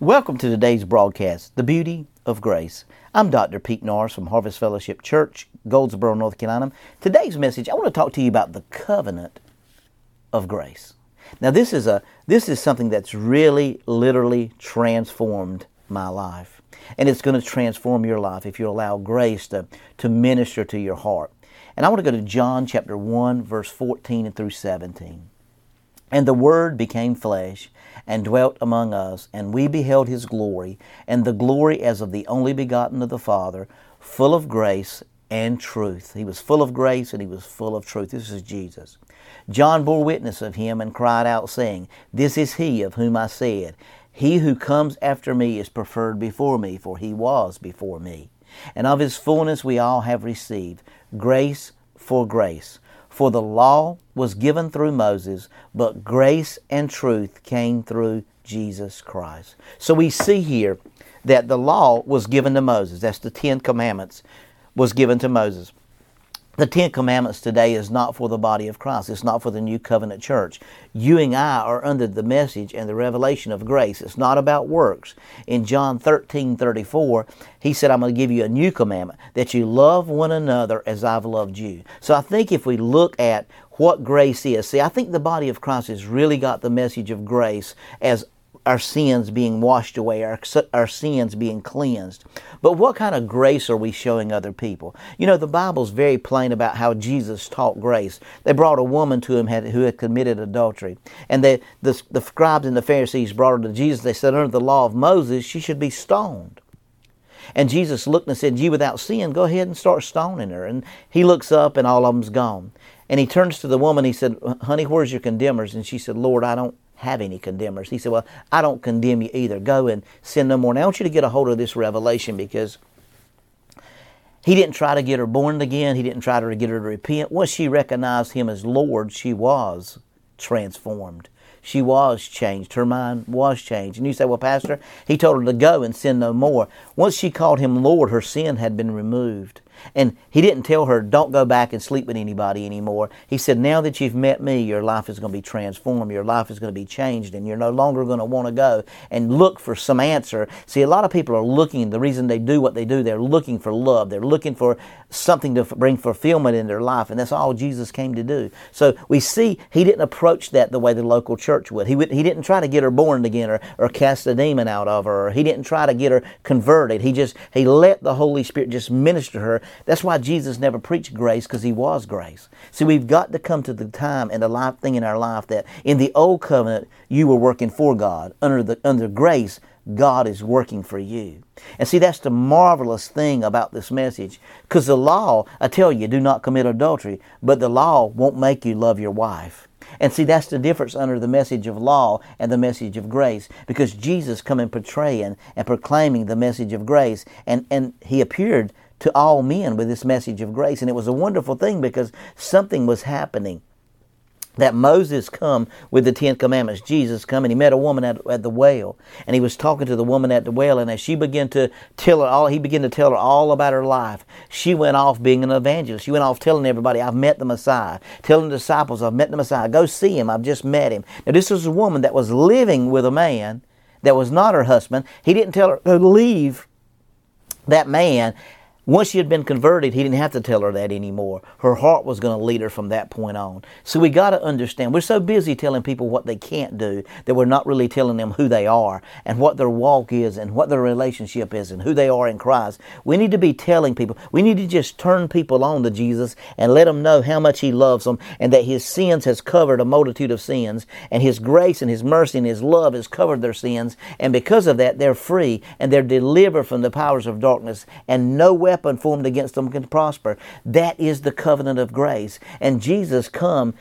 Welcome to today's broadcast, The Beauty of Grace. I'm Dr. Pete Norris from Harvest Fellowship Church, Goldsboro, North Carolina. Today's message, I want to talk to you about the covenant of grace. Now, this is a this is something that's really, literally transformed my life, and it's going to transform your life if you allow grace to to minister to your heart. And I want to go to John chapter one, verse fourteen and through seventeen. And the Word became flesh and dwelt among us, and we beheld his glory, and the glory as of the only begotten of the Father, full of grace and truth. He was full of grace and he was full of truth. This is Jesus. John bore witness of him and cried out, saying, This is he of whom I said, He who comes after me is preferred before me, for he was before me. And of his fullness we all have received grace for grace. For the law was given through Moses, but grace and truth came through Jesus Christ. So we see here that the law was given to Moses. That's the Ten Commandments was given to Moses the Ten Commandments today is not for the body of Christ. It's not for the New Covenant Church. You and I are under the message and the revelation of grace. It's not about works. In John 13 34, he said, I'm going to give you a new commandment that you love one another as I've loved you. So I think if we look at what grace is, see, I think the body of Christ has really got the message of grace as our sins being washed away, our, our sins being cleansed. But what kind of grace are we showing other people? You know, the Bible's very plain about how Jesus taught grace. They brought a woman to him who had committed adultery. And they, the, the scribes and the Pharisees brought her to Jesus. They said, under the law of Moses, she should be stoned. And Jesus looked and said, You without sin, go ahead and start stoning her. And he looks up and all of them's gone. And he turns to the woman, he said, Honey, where's your condemners? And she said, Lord, I don't have any condemners. He said, Well, I don't condemn you either. Go and sin no more. Now, I want you to get a hold of this revelation because he didn't try to get her born again. He didn't try to get her to repent. Once she recognized him as Lord, she was transformed. She was changed. Her mind was changed. And you say, well, Pastor, he told her to go and sin no more. Once she called him Lord, her sin had been removed. And he didn't tell her, don't go back and sleep with anybody anymore. He said, now that you've met me, your life is going to be transformed. Your life is going to be changed, and you're no longer going to want to go and look for some answer. See, a lot of people are looking, the reason they do what they do, they're looking for love. They're looking for something to bring fulfillment in their life, and that's all Jesus came to do. So we see he didn't approach that the way the local church would. He, he didn't try to get her born again or, or cast a demon out of her, or he didn't try to get her converted. He just, he let the Holy Spirit just minister her that's why Jesus never preached grace because he was grace. See, we've got to come to the time and the life thing in our life that in the old covenant you were working for God. Under the under grace, God is working for you. And see, that's the marvelous thing about this message. Because the law, I tell you, do not commit adultery, but the law won't make you love your wife. And see, that's the difference under the message of law and the message of grace. Because Jesus come and portraying and proclaiming the message of grace. And, and he appeared to all men with this message of grace. And it was a wonderful thing because something was happening. That Moses come with the Ten Commandments. Jesus come and he met a woman at, at the well. And he was talking to the woman at the well. And as she began to tell her all, he began to tell her all about her life. She went off being an evangelist. She went off telling everybody, I've met the Messiah. Telling the disciples, I've met the Messiah. Go see him. I've just met him. Now this was a woman that was living with a man that was not her husband. He didn't tell her to leave that man once she had been converted, he didn't have to tell her that anymore. Her heart was going to lead her from that point on. So we got to understand, we're so busy telling people what they can't do that we're not really telling them who they are and what their walk is and what their relationship is and who they are in Christ. We need to be telling people, we need to just turn people on to Jesus and let them know how much he loves them and that his sins has covered a multitude of sins and his grace and his mercy and his love has covered their sins. And because of that, they're free and they're delivered from the powers of darkness and no weapon formed against them can prosper. That is the covenant of grace. And Jesus come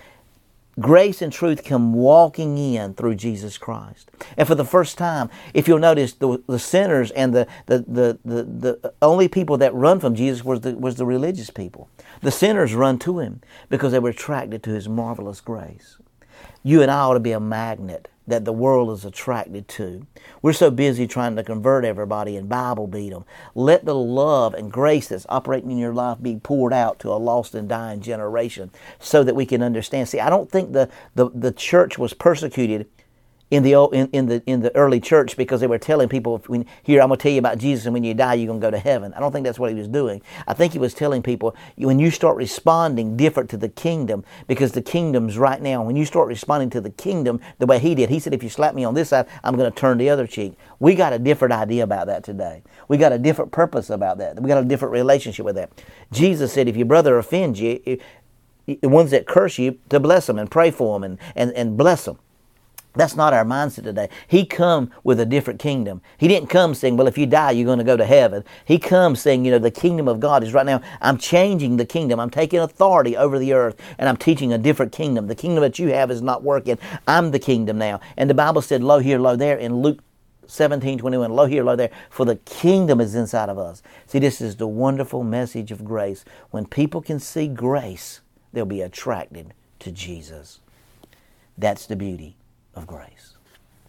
grace and truth come walking in through Jesus Christ. And for the first time, if you'll notice, the, the sinners and the, the, the, the, the only people that run from Jesus was the, was the religious people. The sinners run to him because they were attracted to his marvelous grace. You and I ought to be a magnet that the world is attracted to. We're so busy trying to convert everybody and Bible beat them. Let the love and grace that's operating in your life be poured out to a lost and dying generation so that we can understand. See, I don't think the, the, the church was persecuted in the in, in the in the early church because they were telling people, when, "Here, I'm going to tell you about Jesus, and when you die, you're going to go to heaven." I don't think that's what he was doing. I think he was telling people when you start responding different to the kingdom, because the kingdom's right now. When you start responding to the kingdom the way he did, he said, "If you slap me on this side, I'm going to turn the other cheek." We got a different idea about that today. We got a different purpose about that. We got a different relationship with that. Jesus said, "If your brother offends you." the ones that curse you to bless them and pray for them and, and, and bless them. That's not our mindset today. He come with a different kingdom. He didn't come saying, well, if you die, you're going to go to heaven. He comes saying, you know, the kingdom of God is right now. I'm changing the kingdom. I'm taking authority over the earth and I'm teaching a different kingdom. The kingdom that you have is not working. I'm the kingdom now. And the Bible said, lo here, lo there in Luke 17, 21, lo here, lo there, for the kingdom is inside of us. See, this is the wonderful message of grace. When people can see grace, they'll be attracted to Jesus. That's the beauty of grace.